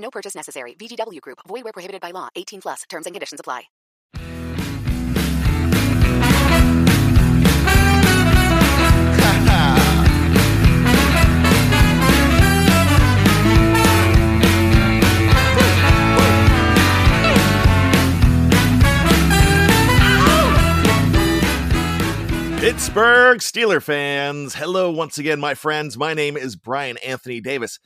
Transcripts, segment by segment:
No purchase necessary. VGW Group. Void where prohibited by law. 18 plus. Terms and conditions apply. Pittsburgh Steeler fans. Hello once again, my friends. My name is Brian Anthony Davis.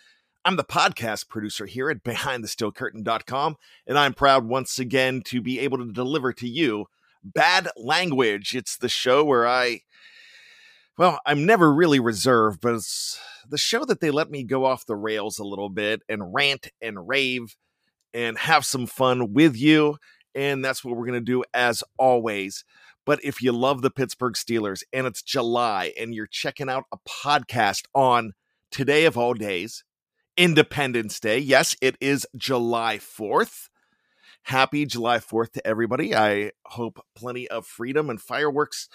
I'm the podcast producer here at BehindTheSteelCurtain.com, and I'm proud once again to be able to deliver to you Bad Language. It's the show where I, well, I'm never really reserved, but it's the show that they let me go off the rails a little bit and rant and rave and have some fun with you. And that's what we're going to do as always. But if you love the Pittsburgh Steelers and it's July and you're checking out a podcast on today of all days, Independence Day. Yes, it is July 4th. Happy July 4th to everybody. I hope plenty of freedom and fireworks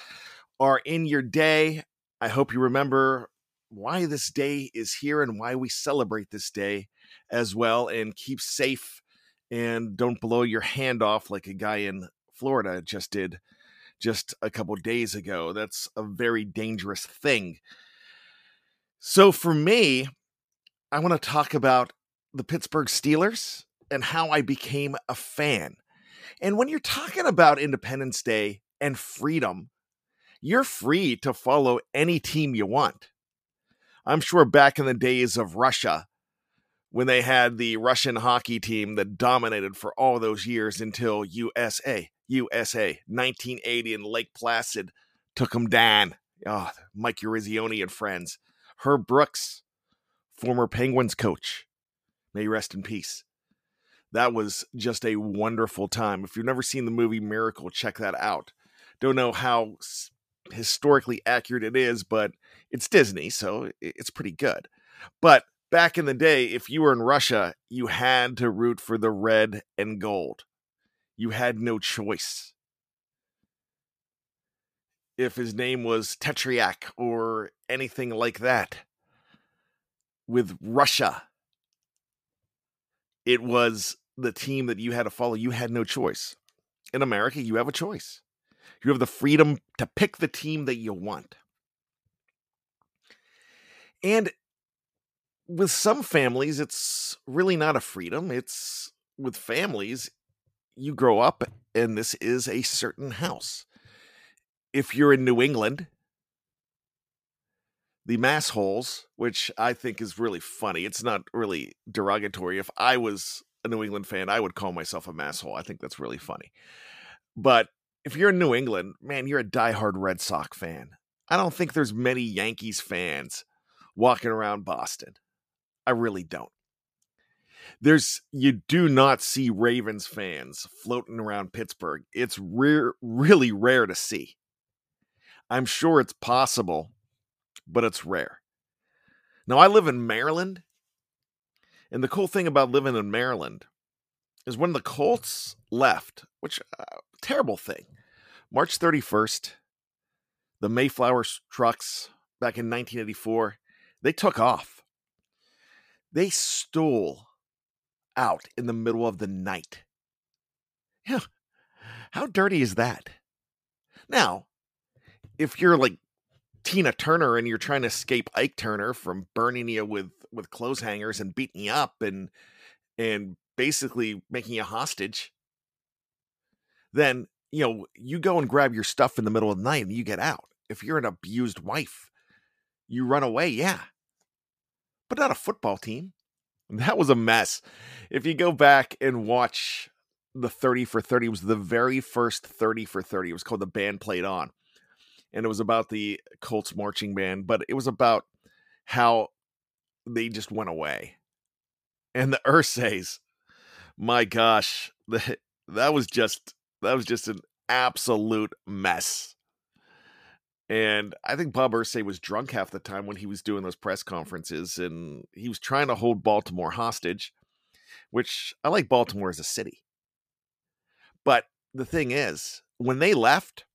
are in your day. I hope you remember why this day is here and why we celebrate this day as well and keep safe and don't blow your hand off like a guy in Florida just did just a couple days ago. That's a very dangerous thing. So for me, I want to talk about the Pittsburgh Steelers and how I became a fan. And when you're talking about Independence Day and freedom, you're free to follow any team you want. I'm sure back in the days of Russia, when they had the Russian hockey team that dominated for all those years until USA, USA, 1980 in Lake Placid took them down. Oh, Mike Eruzione and friends. Herb Brooks, former Penguins coach. May rest in peace. That was just a wonderful time. If you've never seen the movie Miracle, check that out. Don't know how historically accurate it is, but it's Disney, so it's pretty good. But back in the day, if you were in Russia, you had to root for the red and gold. You had no choice. If his name was Tretiak or anything like that. With Russia, it was the team that you had to follow. You had no choice. In America, you have a choice. You have the freedom to pick the team that you want. And with some families, it's really not a freedom. It's with families, you grow up and this is a certain house. If you're in New England, the mass holes, which I think is really funny. It's not really derogatory. If I was a New England fan, I would call myself a mass hole. I think that's really funny. But if you're in New England, man, you're a diehard Red Sox fan. I don't think there's many Yankees fans walking around Boston. I really don't. There's you do not see Ravens fans floating around Pittsburgh. It's rare, really rare to see. I'm sure it's possible, but it's rare. Now I live in Maryland, and the cool thing about living in Maryland is when the Colts left, which uh, terrible thing. March 31st, the Mayflower trucks back in 1984, they took off. They stole out in the middle of the night. Yeah. How dirty is that? Now, if you're like Tina Turner and you're trying to escape Ike Turner from burning you with with clothes hangers and beating you up and and basically making you a hostage, then you know you go and grab your stuff in the middle of the night and you get out. If you're an abused wife, you run away, yeah, but not a football team. That was a mess. If you go back and watch the 30 for 30, it was the very first 30 for 30. It was called The Band Played On. And it was about the Colts marching band, but it was about how they just went away. And the Irsays, my gosh, the, that was just that was just an absolute mess. And I think Bob Irsay was drunk half the time when he was doing those press conferences, and he was trying to hold Baltimore hostage, which I like Baltimore as a city. But the thing is, when they left,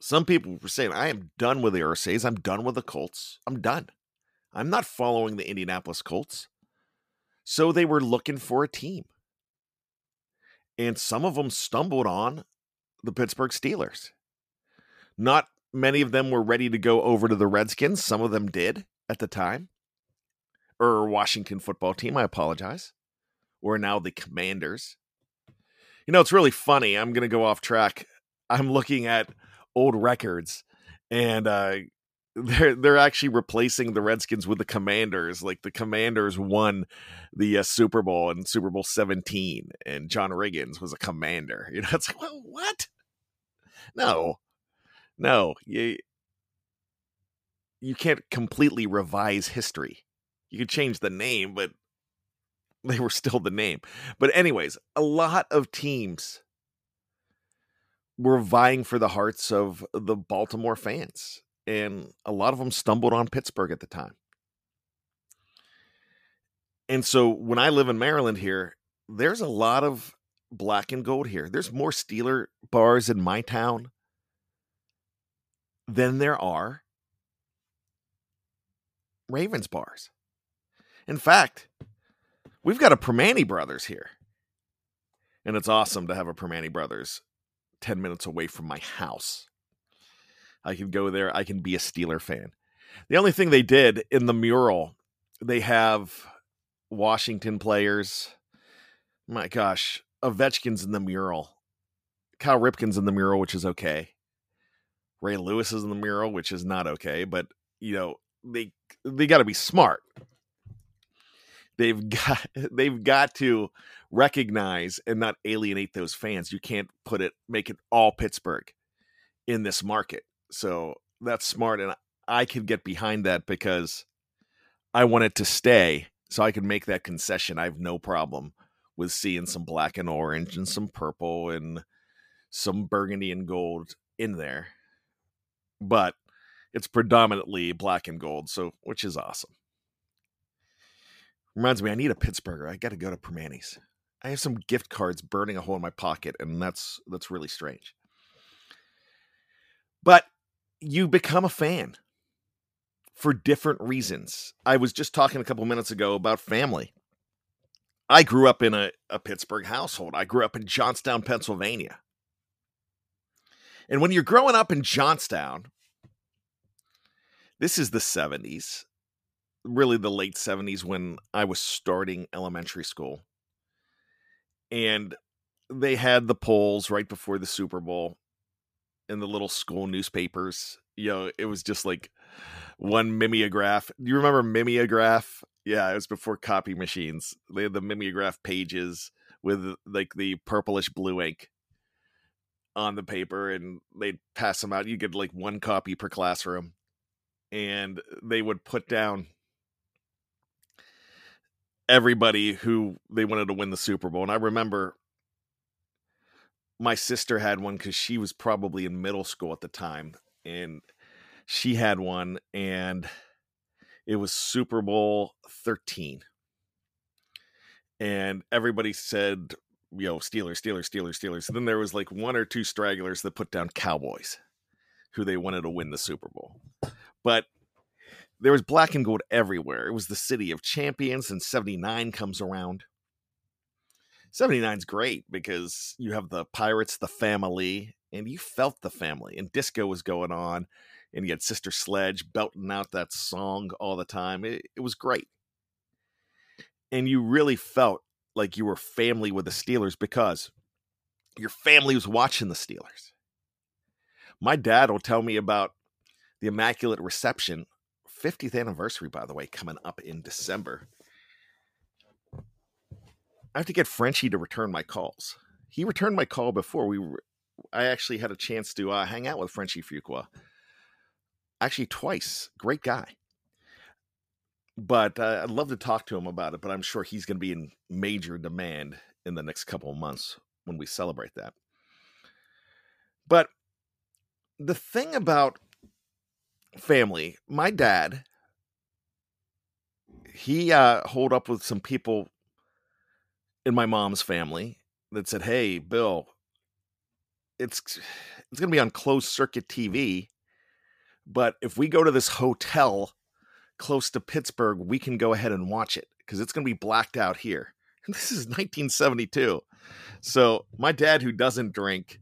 some people were saying, I am done with the Irsays. I'm done with the Colts. I'm done. I'm not following the Indianapolis Colts. So they were looking for a team. And some of them stumbled on the Pittsburgh Steelers. Not many of them were ready to go over to the Redskins. Some of them did at the time. Or Washington football team, I apologize. Or now the Commanders. You know, it's really funny. I'm going to go off track. I'm looking at old records and uh they're they're actually replacing the Redskins with the Commanders. Like the Commanders won the uh, Super Bowl in Super Bowl 17 and John Riggins was a commander. You know, it's like, well, what? No, no, you you can't completely revise history. You could change the name, but they were still the name. But anyways, a lot of teams were vying for the hearts of the Baltimore fans, and a lot of them stumbled on Pittsburgh at the time. And so when I live in Maryland here, there's a lot of black and gold here. There's more Steeler bars in my town than there are Ravens bars. In fact, we've got a Primanti Brothers here. And it's awesome to have a Primanti Brothers 10 minutes away from my house. I can go there, I can be a Steeler fan. The only thing they did in the mural, they have Washington players. My gosh, Ovechkin's in the mural. Cal Ripken's in the mural, which is okay. Ray Lewis is in the mural, which is not okay, but you know, they they got to be smart. They've got they've got to recognize and not alienate those fans. You can't put it make it all Pittsburgh in this market. So that's smart and I can get behind that because I want it to stay so I can make that concession. I have no problem with seeing some black and orange and some purple and some burgundy and gold in there but it's predominantly black and gold, so which is awesome. Reminds me, I need a Pittsburgher. I got to go to Primanti's. I have some gift cards burning a hole in my pocket, and that's that's really strange. But you become a fan for different reasons. I was just talking a couple minutes ago about family. I grew up in a, a Pittsburgh household. I grew up in Johnstown, Pennsylvania. And when you're growing up in Johnstown, this is the 70s, really the late 70s when I was starting elementary school. And they had the polls right before the Super Bowl in the little school newspapers. You know, it was just like one mimeograph. Do you remember mimeograph? Yeah, it was before copy machines. They had the mimeograph pages with like the purplish blue ink on the paper and they'd pass them out. You get like one copy per classroom. And they would put down everybody who they wanted to win the Super Bowl. And I remember my sister had one because she was probably in middle school at the time. And she had one and it was Super Bowl 13. And everybody said, you know, Steelers, Steelers, Steelers, Steelers. Then there was like one or two stragglers that put down Cowboys, who they wanted to win the Super Bowl. But there was black and gold everywhere. It was the city of champions, and 79 comes around. 79 is great because you have the Pirates, the family, and you felt the family, and disco was going on, and you had Sister Sledge belting out that song all the time. It, it was great. And you really felt like you were family with the Steelers because your family was watching the Steelers. My dad will tell me about the Immaculate Reception, 50th anniversary, by the way, coming up in December. I have to get Frenchie to return my calls. He returned my call before we I actually had a chance to uh, hang out with Frenchie Fuqua. Actually, twice. Great guy but uh, I'd love to talk to him about it. But I'm sure he's going to be in major demand in the next couple of months when we celebrate that. But the thing about family, my dad, he uh, holed up with some people in my mom's family that said, "Hey, Bill, it's it's going to be on closed circuit TV, but if we go to this hotel close to Pittsburgh, we can go ahead and watch it because it's going to be blacked out here. This is 1972. So my dad, who doesn't drink,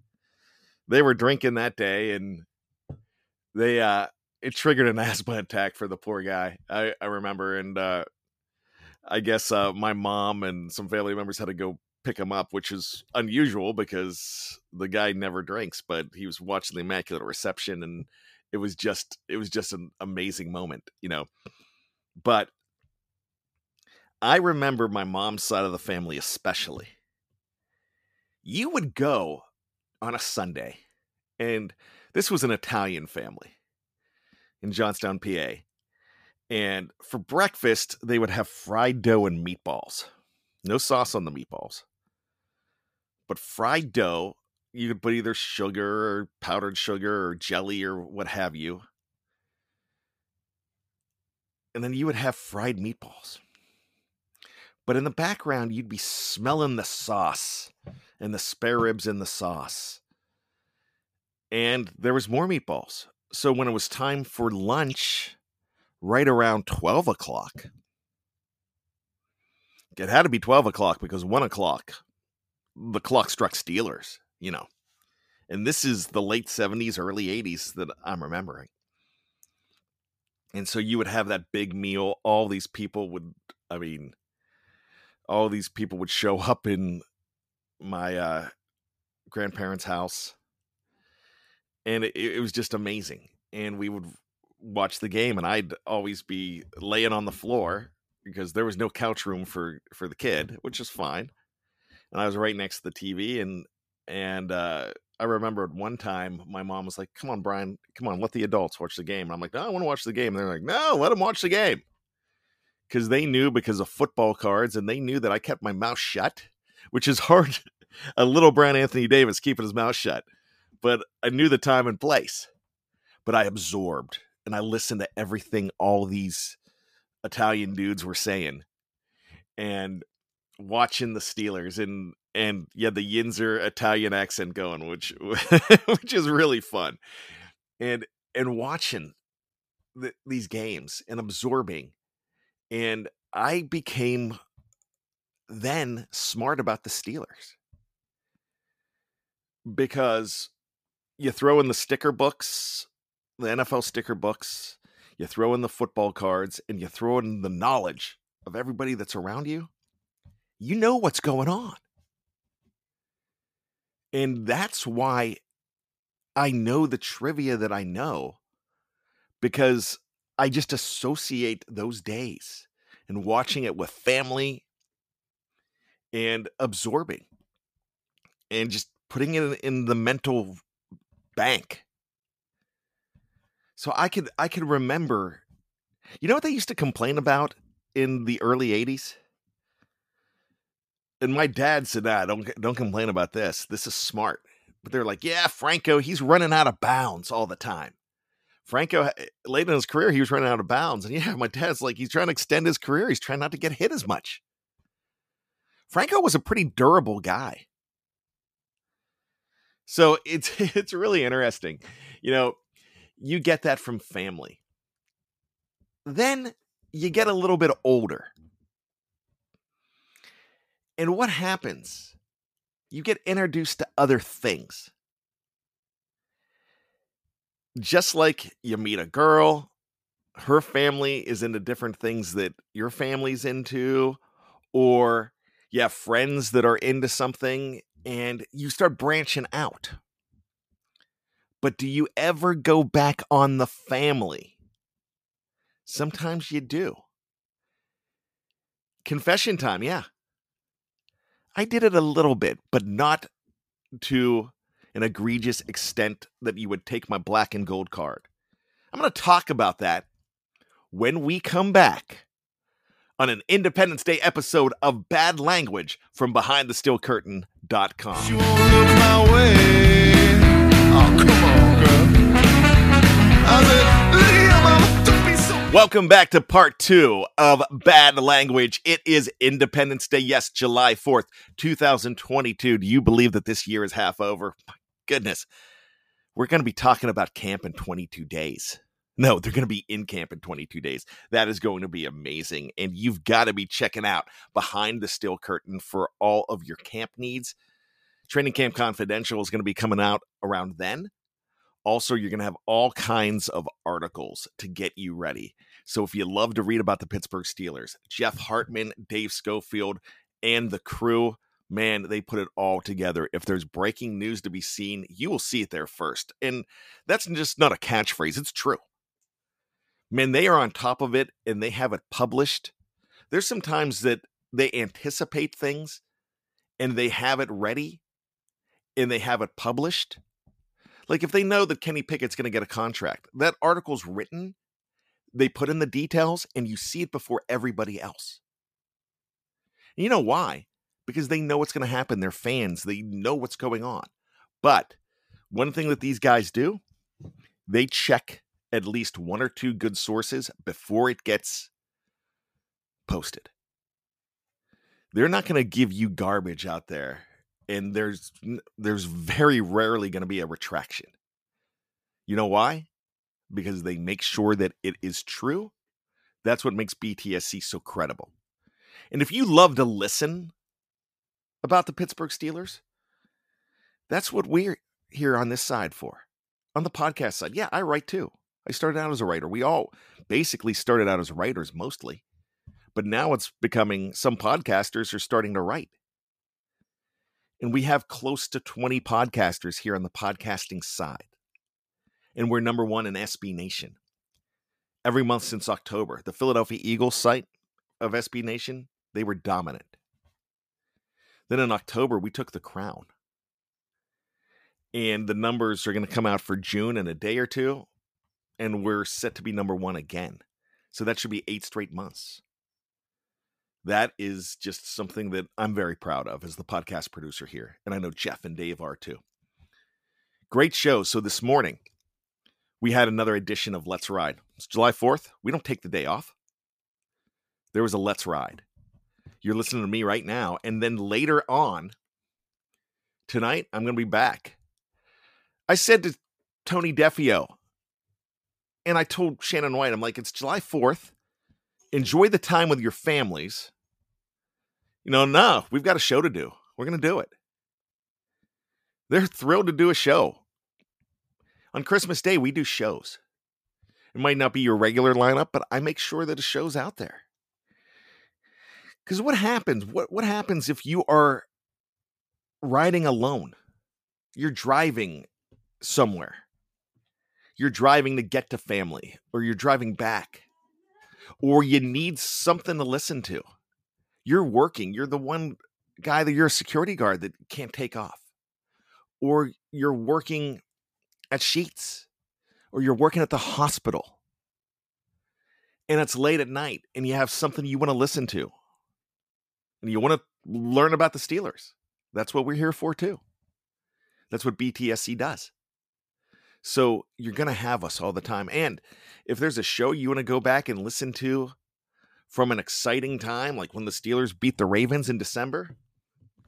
they were drinking that day and they, uh, it triggered an asthma attack for the poor guy. I, I remember. And, uh, I guess, uh, my mom and some family members had to go pick him up, which is unusual because the guy never drinks, but he was watching the Immaculate Reception and it was just it was just an amazing moment, you know. But I remember my mom's side of the family especially. You would go on a Sunday, and this was an Italian family in Johnstown, PA. And for breakfast, they would have fried dough and meatballs. No sauce on the meatballs. But fried dough you could put either sugar or powdered sugar or jelly or what have you. And then you would have fried meatballs. But in the background, you'd be smelling the sauce and the spare ribs in the sauce. And there was more meatballs. So when it was time for lunch, right around 12 o'clock, it had to be 12 o'clock because 1 o'clock, the clock struck Steelers you know. And this is the late 70s, early 80s that I'm remembering. And so you would have that big meal. All these people would, I mean, all these people would show up in my uh, grandparents' house. And it, it was just amazing. And we would watch the game, and I'd always be laying on the floor because there was no couch room for for the kid, which is fine. And I was right next to the TV, and and uh, I remember one time my mom was like, "Come on, Brian, come on, let the adults watch the game." And I'm like, "No, I want to watch the game." And they're like, "No, let them watch the game," because they knew because of football cards, and they knew that I kept my mouth shut, which is hard. a little Brian Anthony Davis keeping his mouth shut, but I knew the time and place. But I absorbed and I listened to everything all these Italian dudes were saying, and watching the Steelers and and yeah, the Yinzer Italian accent going, which which is really fun, and and watching the, these games and absorbing, and I became then smart about the Steelers because you throw in the sticker books, the NFL sticker books, you throw in the football cards, and you throw in the knowledge of everybody that's around you. You know what's going on and that's why I know the trivia that I know because I just associate those days and watching it with family and absorbing and just putting it in the mental bank. So I could I could remember you know what they used to complain about in the early 80s? And my dad said, "Nah, don't don't complain about this. This is smart." But they're like, "Yeah, Franco, he's running out of bounds all the time." Franco, eh, late in his career, he was running out of bounds. And yeah, my dad's like, he's trying to extend his career. He's trying not to get hit as much. Franco was a pretty durable guy. So it's it's really interesting. You know, you get that from family. Then you get a little bit older. And what happens? You get introduced to other things. Just like you meet a girl, her family is into different things that your family's into, or you have friends that are into something and you start branching out. But do you ever go back on the family? Sometimes you do. Confession time, yeah. I did it a little bit, but not to an egregious extent that you would take my black and gold card. I'm going to talk about that when we come back on an Independence Day episode of Bad Language from BehindTheSteelCurtain.com. You won't look my way. Oh, come on, girl. Welcome back to part two of Bad Language. It is Independence Day. Yes, July 4th, 2022. Do you believe that this year is half over? My goodness. We're going to be talking about camp in 22 days. No, they're going to be in camp in 22 days. That is going to be amazing. And you've got to be checking out Behind the Steel Curtain for all of your camp needs. Training Camp Confidential is going to be coming out around then. Also, you're going to have all kinds of articles to get you ready. So, if you love to read about the Pittsburgh Steelers, Jeff Hartman, Dave Schofield, and the crew, man, they put it all together. If there's breaking news to be seen, you will see it there first. And that's just not a catchphrase, it's true man, they are on top of it and they have it published. There's some times that they anticipate things and they have it ready and they have it published. Like if they know that Kenny Pickett's going to get a contract, that article's written, they put in the details and you see it before everybody else. And you know why? Because they know what's going to happen. They're fans, they know what's going on. But one thing that these guys do, they check at least one or two good sources before it gets posted. They're not going to give you garbage out there and there's there's very rarely going to be a retraction. You know why? Because they make sure that it is true. That's what makes BTSC so credible. And if you love to listen about the Pittsburgh Steelers, that's what we're here on this side for. On the podcast side, yeah, I write too. I started out as a writer. We all basically started out as writers mostly. But now it's becoming some podcasters are starting to write. And we have close to 20 podcasters here on the podcasting side. And we're number one in SB Nation. Every month since October, the Philadelphia Eagles site of SB Nation, they were dominant. Then in October, we took the crown. And the numbers are going to come out for June in a day or two and we're set to be number one again. So that should be eight straight months. That is just something that I'm very proud of as the podcast producer here. And I know Jeff and Dave are too. Great show. So this morning, we had another edition of Let's Ride. It's July 4th. We don't take the day off. There was a Let's Ride. You're listening to me right now. And then later on, tonight, I'm going to be back. I said to Tony Defeo, and I told Shannon White, I'm like, it's July 4th. Enjoy the time with your families. You know, no, we've got a show to do. We're going to do it. They're thrilled to do a show. On Christmas Day, we do shows. It might not be your regular lineup, but I make sure that a show's out there. Because what happens? What what happens if you are riding alone? You're driving somewhere you're driving to get to family or you're driving back or you need something to listen to. You're working, you're the one guy that you're a security guard that can't take off. Or you're working at Sheetz or you're working at the hospital and it's late at night and you have something you want to listen to and you want to learn about the Steelers. That's what we're here for too. That's what BTSC does. So you're going to have us all the time. And if there's a show you want to go back and listen to from an exciting time, like when the Steelers beat the Ravens in December,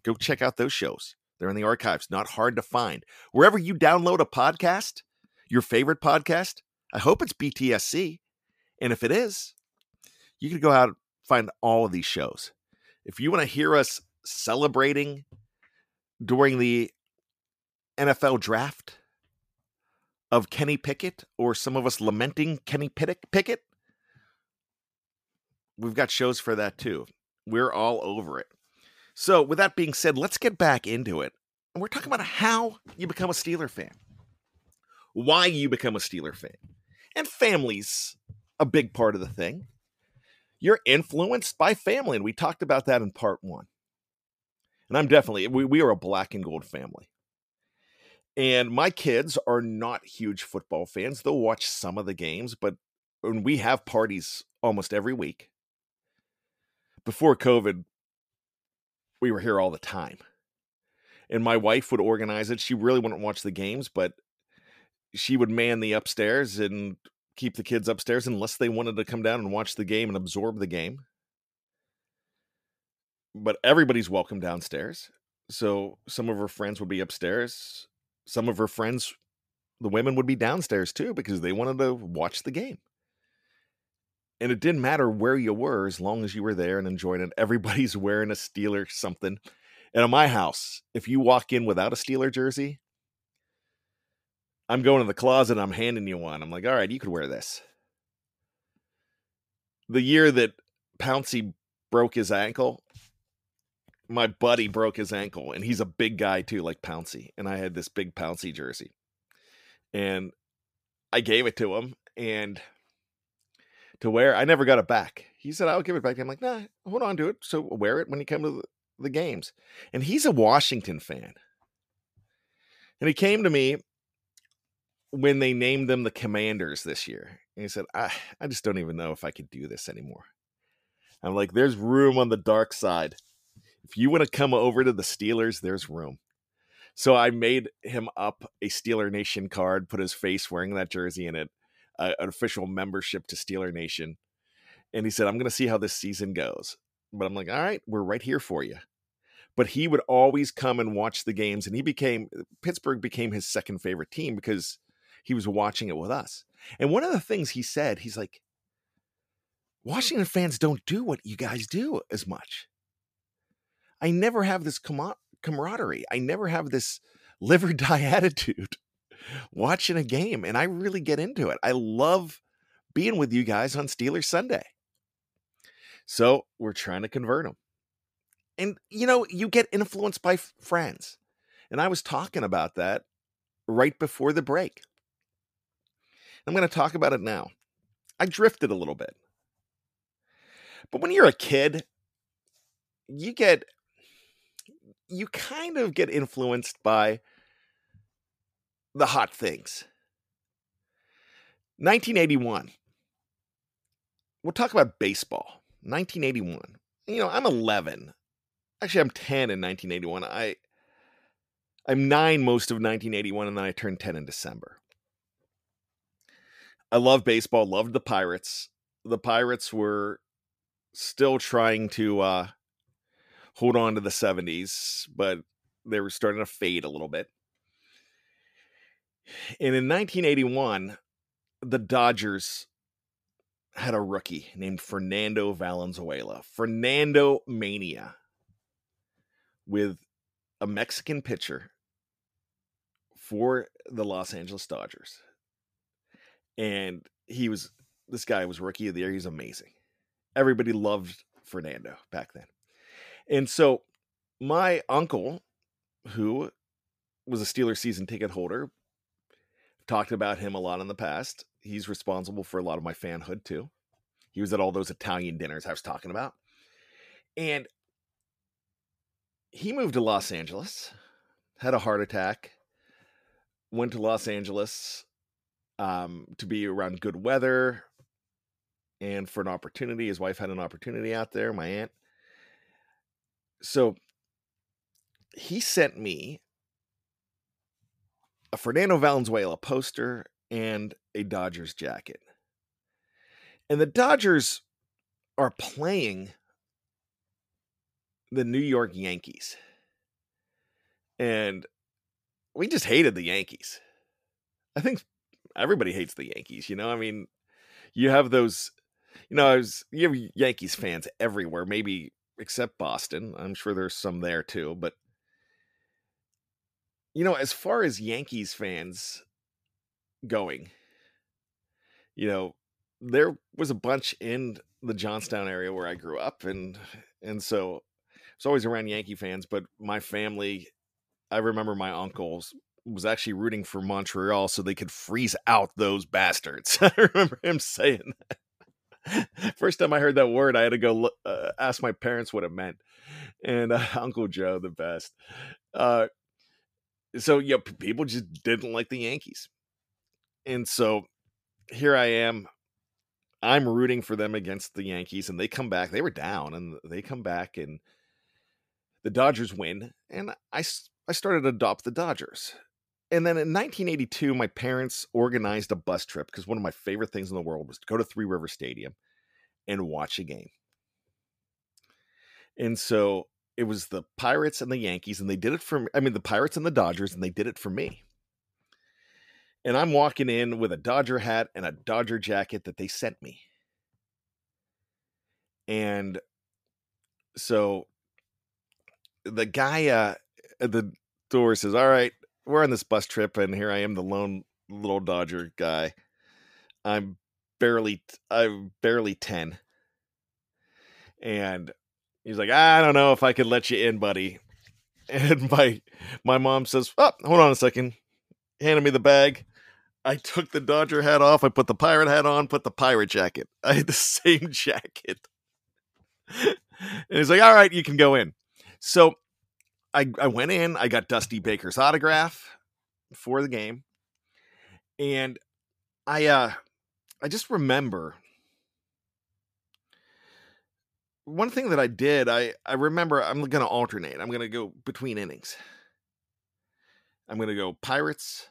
go check out those shows. They're in the archives, not hard to find. Wherever you download a podcast, your favorite podcast, I hope it's BTSC. And if it is, you can go out and find all of these shows. If you want to hear us celebrating during the NFL draft of Kenny Pickett, or some of us lamenting Kenny Pickett, we've got shows for that too. We're all over it. So, with that being said, let's get back into it. And we're talking about how you become a Steeler fan, why you become a Steeler fan, and families a big part of the thing. You're influenced by family, and we talked about that in part one. And I'm definitely we, we are a black and gold family. And my kids are not huge football fans. They'll watch some of the games, but when we have parties almost every week. Before COVID, we were here all the time. And my wife would organize it. She really wouldn't watch the games, but she would man the upstairs and keep the kids upstairs unless they wanted to come down and watch the game and absorb the game. But everybody's welcome downstairs. So some of her friends would be upstairs. Some of her friends, the women, would be downstairs too because they wanted to watch the game. And it didn't matter where you were as long as you were there and enjoying it. Everybody's wearing a Steeler something. And at my house, if you walk in without a Steeler jersey, I'm going to the closet I'm handing you one. I'm like, all right, you could wear this. The year that Pouncey broke his ankle, my buddy broke his ankle, and he's a big guy too, like Pouncey. And I had this big Pouncey jersey. And I gave it to him and to wear. I never got it back. He said, I'll give it back. I'm like, nah, hold on to it. So wear it when you come to the, the games. And he's a Washington fan. And he came to me when they named them the commanders this year. And he said, I, I just don't even know if I could do this anymore. I'm like, there's room on the dark side. If you want to come over to the Steelers, there's room. So I made him up a Steeler Nation card, put his face wearing that jersey in it, uh, an official membership to Steeler Nation. And he said, I'm going to see how this season goes. But I'm like, all right, we're right here for you. But he would always come and watch the games. And he became, Pittsburgh became his second favorite team because he was watching it with us. And one of the things he said, he's like, Washington fans don't do what you guys do as much. I never have this com- camaraderie. I never have this live or die attitude watching a game. And I really get into it. I love being with you guys on Steelers Sunday. So we're trying to convert them. And, you know, you get influenced by f- friends. And I was talking about that right before the break. I'm going to talk about it now. I drifted a little bit. But when you're a kid, you get you kind of get influenced by the hot things. 1981. We'll talk about baseball. 1981. You know, I'm 11. Actually, I'm 10 in 1981. I I'm 9 most of 1981 and then I turned 10 in December. I love baseball, loved the Pirates. The Pirates were still trying to uh, hold on to the 70s, but they were starting to fade a little bit. And in 1981, the Dodgers had a rookie named Fernando Valenzuela, Fernando Mania, with a Mexican pitcher for the Los Angeles Dodgers and he was this guy was rookie of the year. He's amazing. Everybody loved Fernando back then. And so my uncle, who was a Steeler season ticket holder, talked about him a lot in the past. He's responsible for a lot of my fanhood too. He was at all those Italian dinners I was talking about. And he moved to Los Angeles, had a heart attack, went to Los Angeles um, to be around good weather and for an opportunity. His wife had an opportunity out there, my aunt. So he sent me a Fernando Valenzuela poster and a Dodgers jacket. And the Dodgers are playing the New York Yankees. And we just hated the Yankees. I think everybody hates the Yankees, you know? I mean, you have those, you know, I was, you have Yankees fans everywhere, maybe except Boston. I'm sure there's some there too, but you know, as far as Yankees fans going, you know, there was a bunch in the Johnstown area where I grew up and and so it's always around Yankee fans, but my family I remember my uncles was actually rooting for Montreal so they could freeze out those bastards. I remember him saying that. First time I heard that word, I had to go look, uh, ask my parents what it meant. And uh, Uncle Joe, the best. Uh, so yeah, people just didn't like the Yankees, and so here I am. I'm rooting for them against the Yankees, and they come back. They were down, and they come back, and the Dodgers win, and I I started to adopt the Dodgers. And then in 1982, my parents organized a bus trip because one of my favorite things in the world was to go to Three River Stadium and watch a game. And so it was the Pirates and the Yankees, and they did it for I mean the Pirates and the Dodgers, and they did it for me. And I'm walking in with a Dodger hat and a Dodger jacket that they sent me. And so the guy uh, at the door says, All right, we're on this bus trip, and here I am, the lone little Dodger guy. I'm barely I'm barely 10. And He's like, I don't know if I could let you in, buddy. And my my mom says, Oh, hold on a second. Handed me the bag. I took the Dodger hat off. I put the pirate hat on, put the pirate jacket. I had the same jacket. and he's like, All right, you can go in. So I, I went in, I got Dusty Baker's autograph for the game. And I uh I just remember one thing that I did, I I remember I'm to alternate. I'm to go between innings. I'm to go Pirates,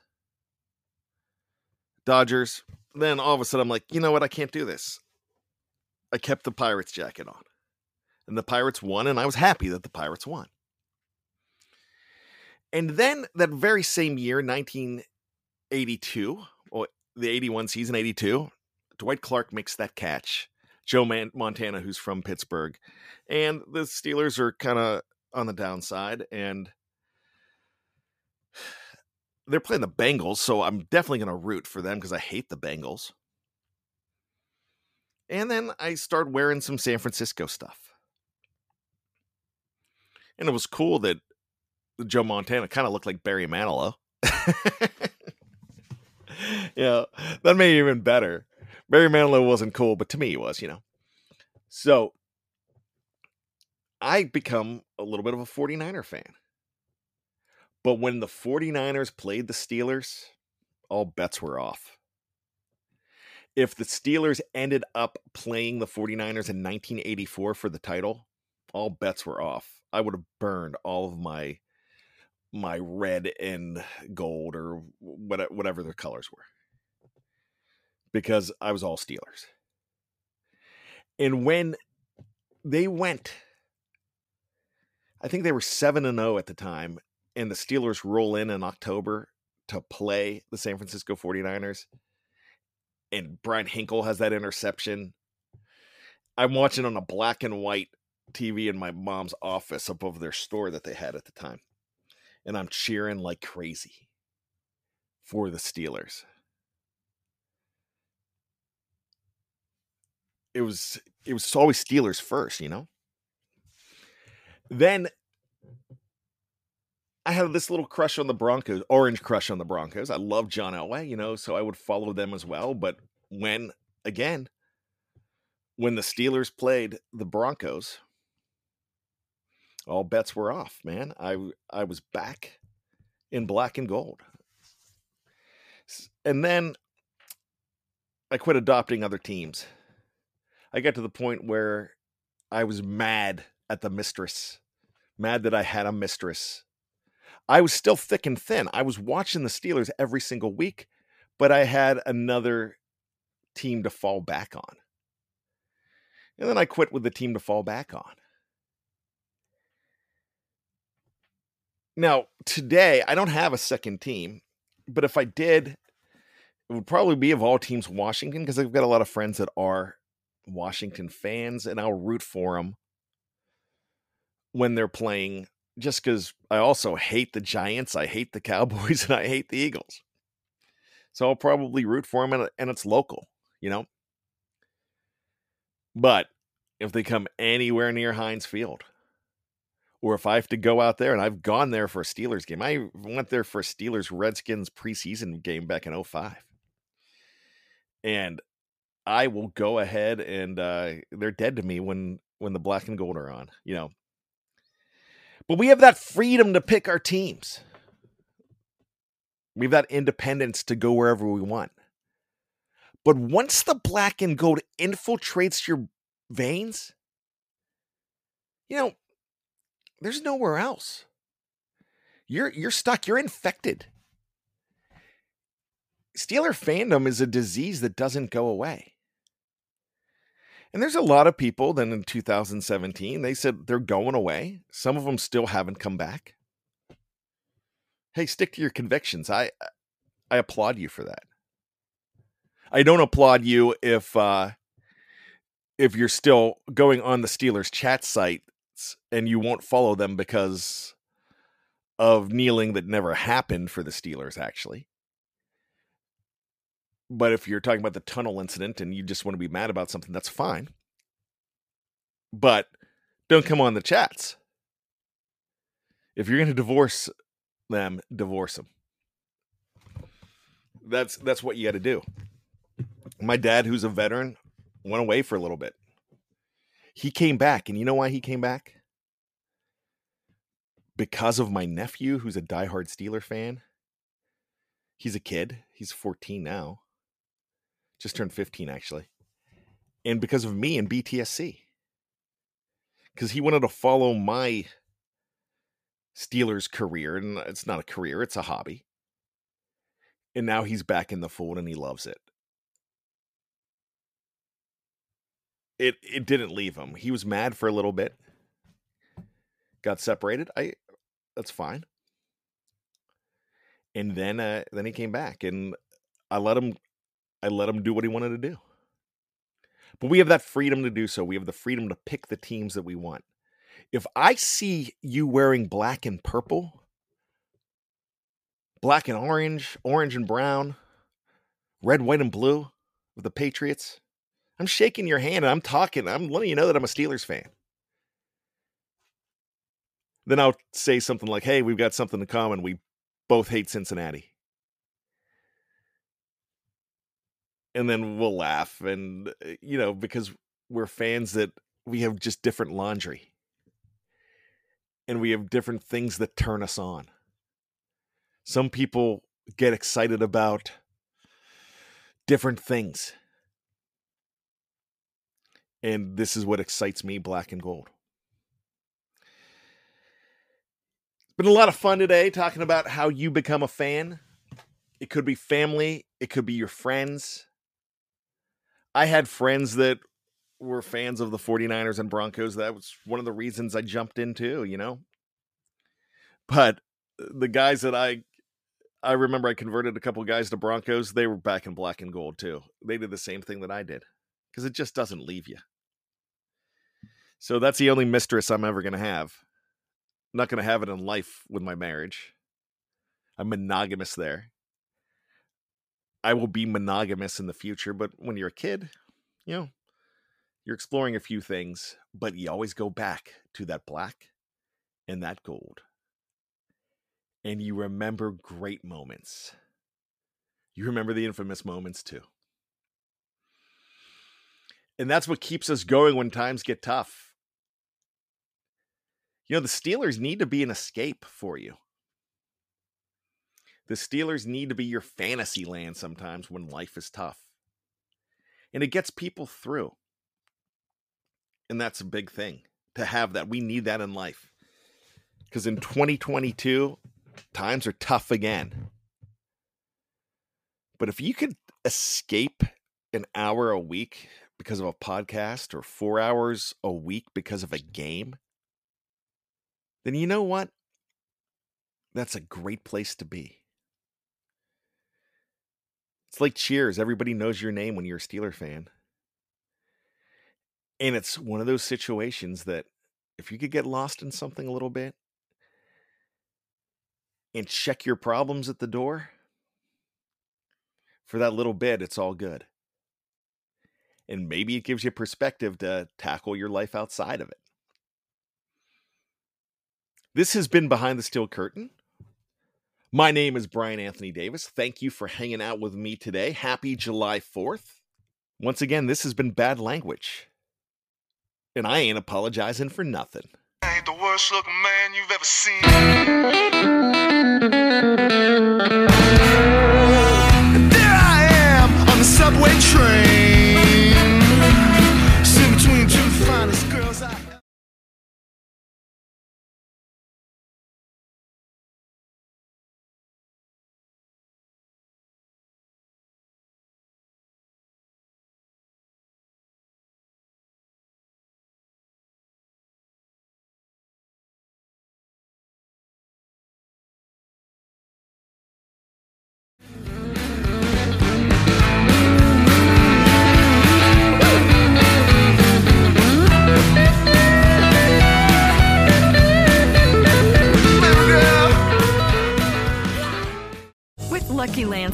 Dodgers. Then all of a sudden I'm like, you know what? I can't do this. I kept the Pirates jacket on. And the Pirates won, and I was happy that the Pirates won. And then that very same year, 1982, or the 81 season, 82, Dwight Clark makes that catch Joe Man- Montana, who's from Pittsburgh. And the Steelers are kind of on the downside, and they're playing the Bengals, so I'm definitely going to root for them because I hate the Bengals. And then I start wearing some San Francisco stuff. And it was cool that Joe Montana kind of looked like Barry Manilow. yeah, that made it even better. Barry Manilow wasn't cool, but to me he was, you know. So I become a little bit of a 49er fan. But when the 49ers played the Steelers, all bets were off. If the Steelers ended up playing the 49ers in 1984 for the title, all bets were off. I would have burned all of my my red and gold or whatever their colors were because I was all Steelers. And when they went, I think they were 7 and 0 at the time, and the Steelers roll in in October to play the San Francisco 49ers. And Bryan Hinkle has that interception. I'm watching on a black and white TV in my mom's office above their store that they had at the time. And I'm cheering like crazy for the Steelers. it was it was always Steelers first, you know. Then I had this little crush on the Broncos, orange crush on the Broncos. I love John Elway, you know, so I would follow them as well. But when, again, when the Steelers played the Broncos, all bets were off, man. I I was back in black and gold. And then I quit adopting other teams. I got to the point where I was mad at the mistress, mad that I had a mistress. I was still thick and thin. I was watching the Steelers every single week, but I had another team to fall back on. And then I quit with the team to fall back on. Now, today, I don't have a second team, but if I did, it would probably be of all teams Washington because I've got a lot of friends that are Washington fans and I'll root for them when they're playing just because I also hate the Giants, I hate the Cowboys, and I hate the Eagles. So I'll probably root for them and, it's local, you know? But if they come anywhere near Heinz Field, or if I have to go out there and I've gone there for a Steelers game, I went there for a Steelers Redskins preseason game back in 05. And I will go ahead and uh, they're dead to me when when the black and gold are on, you know. But we have that freedom to pick our teams. We have that independence to go wherever we want. But once the black and gold infiltrates your veins, you know, there's nowhere else. You're you're stuck. You're infected. Steeler fandom is a disease that doesn't go away. And there's a lot of people then in 2017, they said they're going away. Some of them still haven't come back. Hey, stick to your convictions. I I applaud you for that. I don't applaud you if uh if you're still going on the Steelers chat sites and you won't follow them because of kneeling that never happened for the Steelers actually. But if you're talking about the tunnel incident and you just want to be mad about something, that's fine. But don't come on the chats. If you're going to divorce them, divorce them. That's that's what you got to do. My dad, who's a veteran, went away for a little bit. He came back, and you know why he came back? Because of my nephew, who's a diehard Steeler fan. He's a kid. He's 14 now just turned 15 actually. And because of me and BTSC. Because he wanted to follow my Steelers career. And it's not a career, it's a hobby. And now he's back in the fold and he loves it. It it didn't leave him. He was mad for a little bit. Got separated. I that's fine. And then uh then he came back and I let him I let him do what he wanted to do. But we have that freedom to do so. We have the freedom to pick the teams that we want. If I see you wearing black and purple, black and orange, orange and brown, red, white, and blue with the Patriots, I'm shaking your hand and I'm talking. I'm letting you know that I'm a Steelers fan. Then I'll say something like, hey, we've got something in common. We both hate Cincinnati. and then we'll laugh and uh, you know because we're fans that we have just different laundry and we have different things that turn us on some people get excited about different things and this is what excites me black and gold it's been a lot of fun today talking about how you become a fan it could be family it could be your friends I had friends that were fans of the 49ers and Broncos. That was one of the reasons I jumped into, you know. But the guys that I I remember I converted a couple guys to Broncos, they were back in black and gold too. They did the same thing that I did. Cuz it just doesn't leave you. So that's the only mistress I'm ever going to have. I'm not going to have it in life with my marriage. I'm monogamous there. I will be monogamous in the future, but when you're a kid, you know, you're exploring a few things, but you always go back to that black and that gold. and you remember great moments. You remember the infamous moments too. And that's what keeps us going when times get tough. You know, the Steelers need to be an escape for you. The Steelers need to be your fantasy land sometimes when life is tough. And it gets people through. And that's a big thing to have that. We need that in life. Because in 2022, times are tough again. But if you could escape an hour a week because of a podcast or four hours a week because of a game, then you know what? That's a great place to be. It's like cheers. Everybody knows your name when you're a Steeler fan. And it's one of those situations that if you could get lost in something a little bit and check your problems at the door, for that little bit, it's all good. And maybe it gives you perspective to tackle your life outside of it. This has been Behind the Steel Curtain. My name is Brian Anthony Davis. Thank you for hanging out with me today. Happy July 4th. Once again, this has been bad language. And I ain't apologizing for nothing. I ain't the worst looking man you've ever seen. And there I am on the subway train.